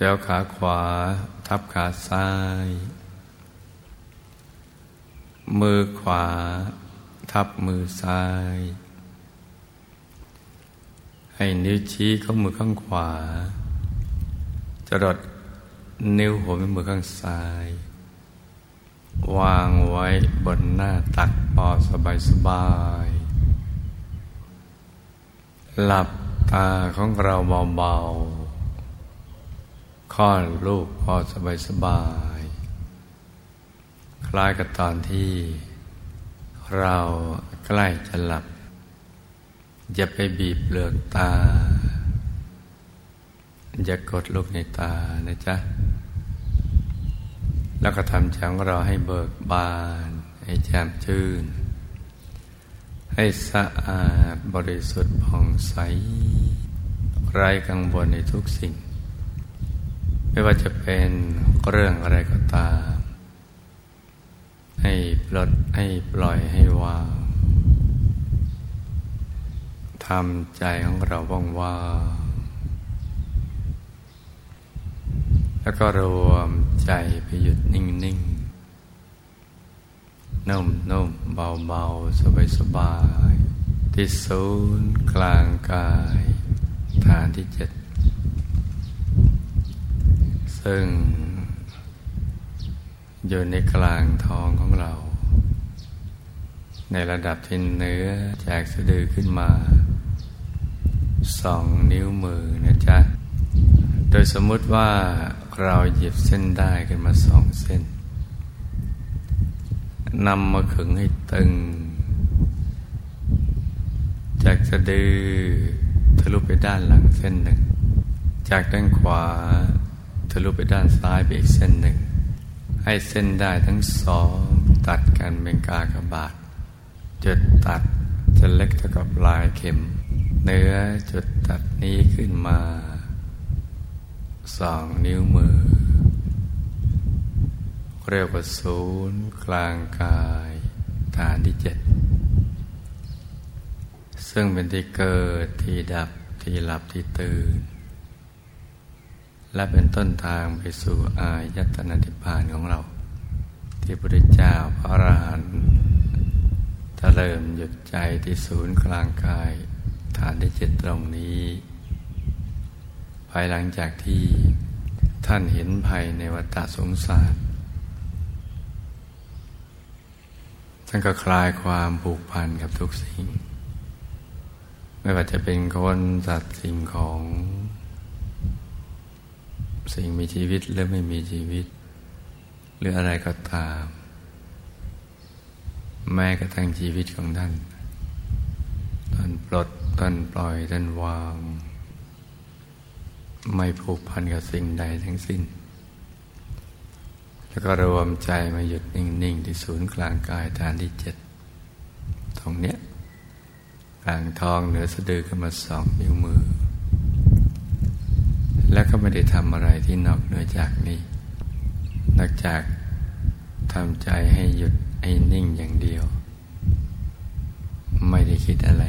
แถวขาขวาทับขาซ้าย มือขวา ทับมือซ้าย ให้นิ้วชี้เข้ามือข้างขวา จรดนิ้วหัวมือข้างซ้าย วางไว้บนหน้าตักพอสบายสบาย หลับตาของเราเบาๆ ค่อนลูกพอสบายสบาย คล้ายกับตอนที่เราใกล้จะหลับ อย่าไปบีบเปลือกตา อย่ากดลูกในตานะจ๊ะ แล้วก็ทำใจของเราให้เบิกบาน ให้แจ่มชื่น ให้สะอาดบริสุทธิ์ผ่องใส ไร้กังวลในทุกสิ่ง ไม่ว่าจะเป็นเรื่องอะไรก็ตาม ให้ปลดให้ปล่อยให้วางทำใจของเราว่างๆแล้วก็รวมใจไปหยุดนิ่งๆนุ่มนุ่มเบาเบาสบายสบายที่ศูนย์กลางกาย ฐานที่เจ็ด ซึ่ง อยู่ในกลางท้องของเรา ในระดับที่เนื้อจากสะดือขึ้นมาสองนิ้วมือนะจ๊ะ โดยสมมุติว่าเราหยิบเส้นได้ขึ้นมาสองเส้นนำมาขึงให้ตึง จากสะดือทะลุไปด้านหลังเส้นหนึ่ง จากด้านขวา ทะลุไปด้านซ้ายไปอีกเส้นหนึ่ง ให้เส้นได้ทั้งสอง ตัดกันเป็นกากบาท จุดตัดจะเล็กเท่ากับลายเข็ม เนื้อจุดตัดนี้ขึ้นมาสองนิ้วมือ เรียกว่าศูนย์กลางกายฐานที่เจ็ดซึ่งเป็นที่เกิดที่ดับที่หลับที่ตื่น และเป็นต้นทางไปสู่อายตนะนิพพานของเรา ที่พระพุทธเจ้าพระอรหันต์จะเริ่มหยุดใจที่ศูนย์กลางกาย ฐานที่เจ็ดตรงนี้ ภายหลังจากที่ท่านเห็นภัยในวัฏสงสาร ท่านก็คลายความผูกพันกับทุกสิ่ง ไม่ว่าจะเป็นคนสัตว์สิ่งของ สิ่งมีชีวิตและไม่มีชีวิต หรืออะไรก็ตาม แม้กระทั่งชีวิตของท่านท่านปลดท่านปล่อยท่านวาง ไม่ผูกพันกับสิ่งใดทั้งสิ้น แล้วก็รวมใจมาหยุดนิ่ง ๆ ที่ศูนย์กลางกายฐานที่เจ็ดตรงเนี้ยกลางท้องเหนือสะดือขึ้นมาสองนิ้วมือ แล้วก็ไม่ได้ทำอะไรที่นอกเหนือจากนี้นอกจากทำใจให้หยุดให้นิ่งอย่างเดียว ไม่ได้คิดอะไร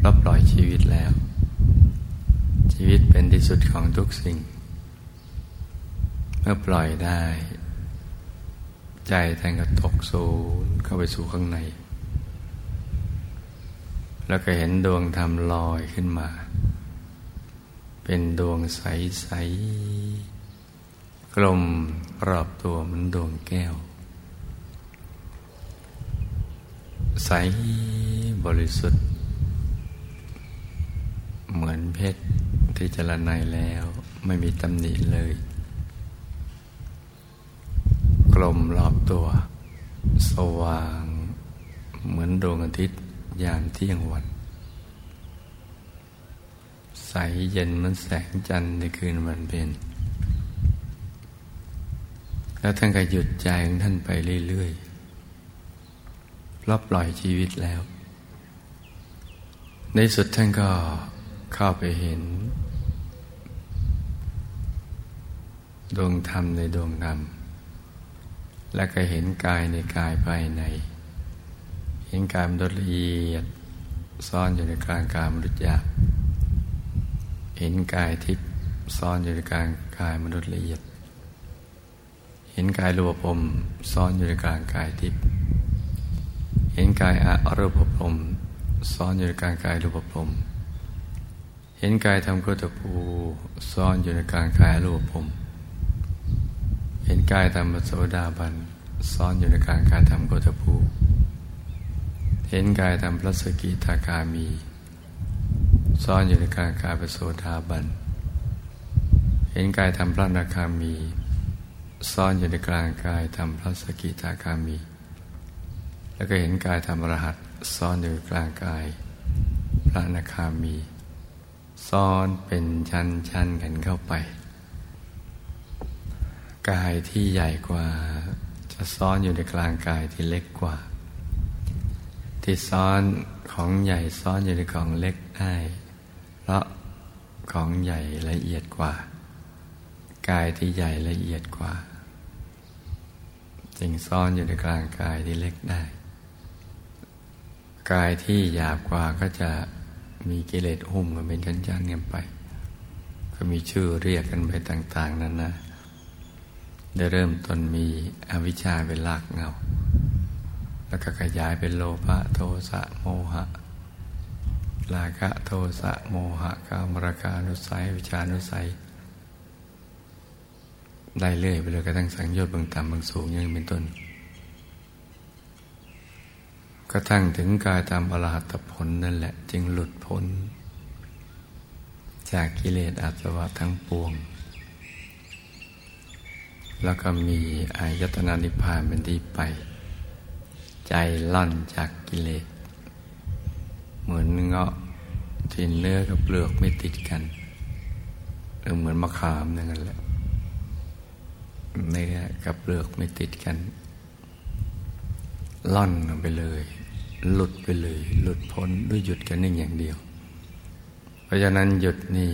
พราะปล่อยชีวิตแล้ว ชีวิตเป็นที่สุดของทุกสิ่ง เมื่อปล่อยได้ ใจแทนก็ตกสูนเข้าไปสู่ข้างใน แล้วก็เห็นดวงธรรมลอยขึ้นมา เป็นดวงใส ๆ กลมรอบตัวเหมือนดวงแก้ว ใสบริสุทธิ์ เหมือนเพชรที่จรนายแล้วไม่มีตำหนิเลย กลมรอบตัว สว่าง เหมือนดวงอาทิตย์ยามเที่ยงวัน ใสเย็นมันแสงจันทร์ในคืนวันเพ็ญแล้วท่านก็หยุดใจของท่านไปเรื่อยๆเพราะปล่อยชีวิตแล้ว ในสุดท่านก็เข้าไปเห็น ดวงธรรมในดวงธรรม และก็เห็นกายในกายภายใน เห็นกายมนุษย์ละเอียดซ่อนอยู่ในกลางกายมนุษย์หยาบ เห็นกายทิพย์ซ่อนอยู่ในกลางกายมนุษย์ละเอียด เห็นกายรูปภพซ่อนอยู่ในกลางกายทิพย์เห็นกายอรูปภพซ่อนอยู่ในกลางกายรูปภพเห็นกายธรรมโคตภูซ่อนอยู่ในกลางกายรูปภพเห็นกายธรรมโสดาบันซ่อนอยู่ในกลางกายธรรมโคตภูเห็นกายธรรมพระสกิทาคามี ซ่อนอยู่ในกลางกายเปโสดาบันเห็นกายธรรมพระนาคามีซ่อนอยู่ในกลางกายธรรมพระสกิทาคามี แล้วก็เห็นกายธรรหัสซ่อนอยู่กลางกาย พระนาคามีซ่อนเป็นชั้นๆกันเข้าไป กายที่ใหญ่กว่า จะซ่อนอยู่ในกลางกายที่เล็กกว่า ที่ซ่อนของใหญ่ซ่อนอยู่ในของเล็กได้ เพราะของใหญ่ละเอียดกว่า กายที่ใหญ่ละเอียดกว่าจึงซ่อนอยู่ในกลางกายที่เล็กได้ กายที่หยาบกว่าก็จะมีกิเลสหุ้มกันเป็นชั้นๆกันไป ก็มีชื่อเรียกกันไปต่าง ๆ นั้นนะได้เริ่มต้นมีอวิชชาเป็นหลักเงา แล้วก็ขยายเป็นโลภะโทสะโมหะ ลาคะโทสะโมหะกามราคานุสัยวิชานุสัย ได้เรื่อยไปเลยกระทั่งสังโยชน์บางต่ำบางสูงยังเป็นต้นกระทั่งถึงกายตามอรหัตผลนั่นแหละ จึงหลุดพ้น จากกิเลสอาสวะทั้งปวง แล้วก็มีอายตนานิพพานเป็นที่ไป ใจล่อนจากกิเลส เหมือนเงาะที่เนื้อกับเปลือกไม่ติดกันหรือเหมือนมะขามนั่นแหละเนื้อกับเปลือกไม่ติดกัน ล่อนไปเลย หลุดไปเลย หลุดพ้นด้วยหยุดกันนิ่งอย่างเดียว เพราะฉะนั้นหยุดนี่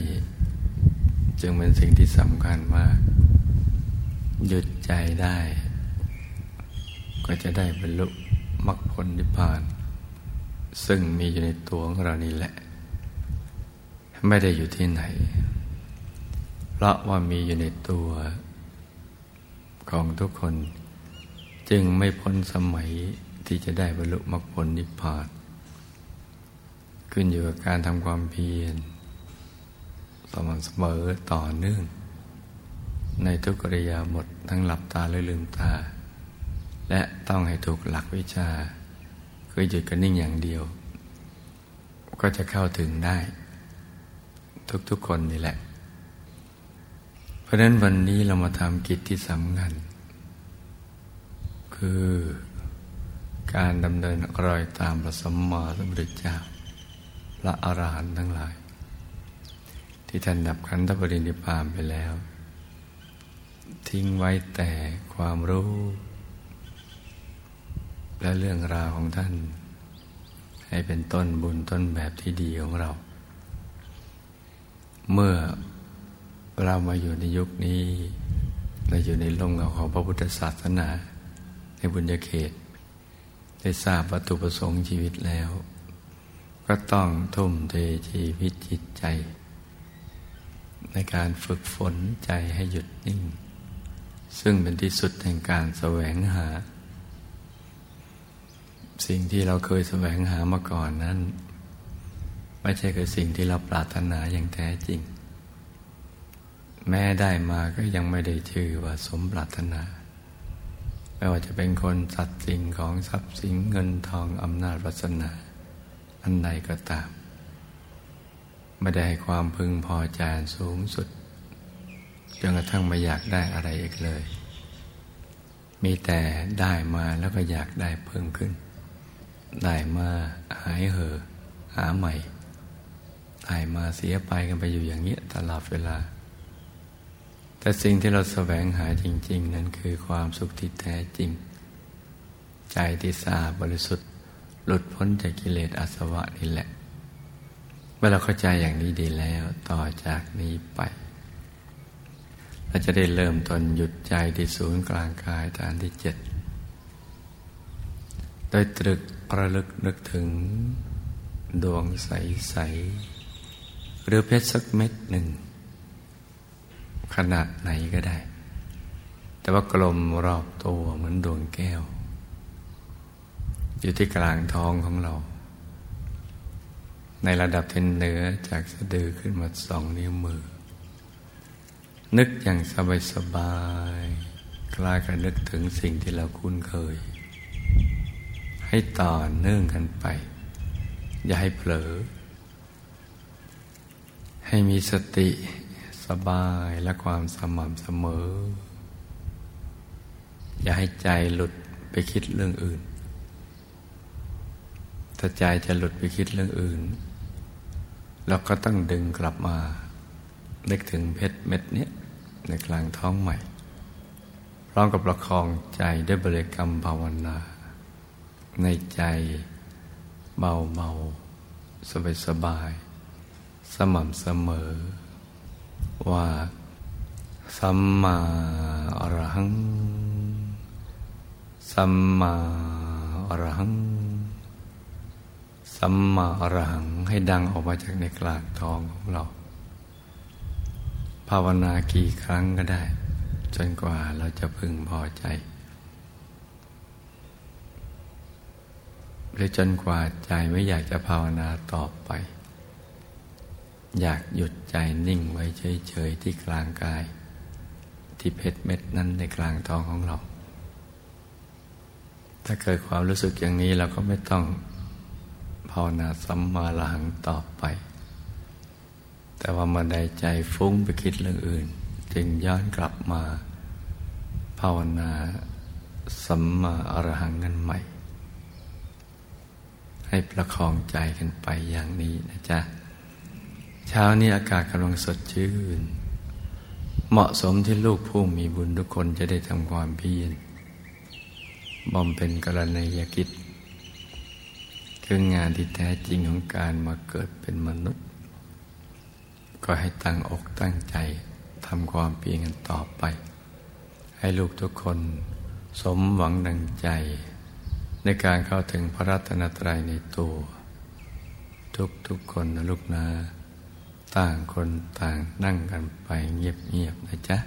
จึงเป็นสิ่งที่สำคัญมากหยุดใจได้ ก็จะได้บรรลุมรรคผลนิพพาน ซึ่งมีอยู่ในตัวของเรานี่แหละ ไม่ได้อยู่ที่ไหน เพราะว่ามีอยู่ในตัวของทุกคน จึงไม่พ้นสมัยที่จะได้บรรลุมรรคผลนิพพานขึ้นอยู่กับการทำความเพียรสม่ำเสมอต่อเนื่อง ในทุกกริยาหมดทั้งหลับตาและลืมตา และต้องให้ถูกหลักวิชา คือหยุดกันนิ่งอย่างเดียว ก็จะเข้าถึงได้ ทุกๆคนนี่แหละ เพราะนั้นวันนี้เรามาทำกิจที่สำคัญ คือการดำเนินรอยตามพระสมมาสัมพุทธเจ้าพระอรหันต์ทั้งหลาย ที่ท่านดับขันธปรินิพพานไปแล้ว ทิ้งไว้แต่ความรู้ และเรื่องราวของท่าน ให้เป็นต้นบุญต้นแบบที่ดีของเรา เมื่อเรามาอยู่ในยุคนี้เราอยู่ในร่มเงาของพระพุทธศาสนา ในบุญญาเขต ได้ทราบวัตถุประสงค์ชีวิตแล้ว ก็ต้องทุ่มเทชีวิตจิตใจ ในการฝึกฝนใจให้หยุดนิ่ง ซึ่งเป็นที่สุดแห่งการแสวงหา สิ่งที่เราเคยแสวงหามาก่อนนั้น ไม่ใช่คือสิ่งที่เราปรารถนาอย่างแท้จริง แม้ได้มาก็ยังไม่ได้ชื่อว่าสมปรารถนา ไม่ว่าจะเป็นคนสัตว์สิ่งของทรัพย์สินเงินทองอำนาจวัสนา อันใดก็ตาม ไม่ได้ให้ความพึงพอใจสูงสุดจนกระทั่งไม่อยากได้อะไรอีกเลย มีแต่ได้มาแล้วก็อยากได้เพิ่มขึ้น ได้มาหายเหอหาใหม่ได้มาเสียไปกันไปอยู่อย่างนี้ตลอดเวลา แต่สิ่งที่เราแสวงหาจริง ๆ นั้นคือความสุขที่แท้จริง ใจที่สะอาดบริสุทธิ์ หลุดพ้นจากกิเลสอาสวะนี่แหละ เมื่อเราเข้าใจอย่างนี้ดีแล้วต่อจากนี้ไปเราจะได้เริ่มต้นหยุดใจที่ศูนย์กลางกายฐานที่เจ็ด โดยตรึก ระลึกนึกถึงดวงใส ๆ หรือเพชรสักเม็ดหนึ่ง ขนาดไหนก็ได้ แต่ว่ากลมรอบตัวเหมือนดวงแก้ว อยู่ที่กลางท้องของเรา ในระดับที่เหนือจากสะดือขึ้นมาสองนิ้วมือ นึกอย่างสบายสบายคล้ายกับนึกถึงสิ่งที่เราคุ้นเคย ให้ต่อเนื่องกันไป อย่าให้เผลอ ให้มีสติสบายและความสม่ำเสมอ อย่าให้ใจหลุดไปคิดเรื่องอื่น ถ้าใจจะหลุดไปคิดเรื่องอื่น เราก็ต้องดึงกลับมานึกถึงเพชรเม็ดนี้ในกลางท้องใหม่ พร้อมกับประคองใจด้วยบริกรรมภาวนา ในใจเบาเบาสบายสบาย สม่ำเสมอ ว่าสัมมาอรหัง สัมมาอรหัง สัมมาอรหังให้ดังออกมาจากในกลางท้องของเรา ภาวนากี่ครั้งก็ได้ จนกว่าเราจะพึงพอใจ หรือจนกว่าใจไม่อยากจะภาวนาต่อไป อยากหยุดใจนิ่งไว้เฉยๆที่กลางกาย ที่เพชรเม็ดนั้นในกลางท้องของเรา ถ้าเกิดความรู้สึกอย่างนี้เราก็ไม่ต้องภาวนาสัมมาหลังต่อไป แต่ว่าเมื่อใดใจฟุ้งไปคิดเรื่องอื่น จึงย้อนกลับมา ภาวนาสัมมาอรหังกันใหม่ ให้ประคองใจกันไปอย่างนี้นะจ๊ะ เช้านี้อากาศกำลังสดชื่น เหมาะสมที่ลูกผู้มีบุญทุกคนจะได้ทำความเพียรบำเพ็ญกรณียกิจคืองานที่แท้จริงของการมาเกิดเป็นมนุษย์ ก็ให้ตั้งอกตั้งใจทำความเพียรกันต่อไป ให้ลูกทุกคนสมหวังดังใจ ในการเข้าถึงพระรัตนตรัยในตัว ทุกทุกคนนะลูกนะ ต่างคนต่างนั่งกันไปเงียบๆนะจ๊ะ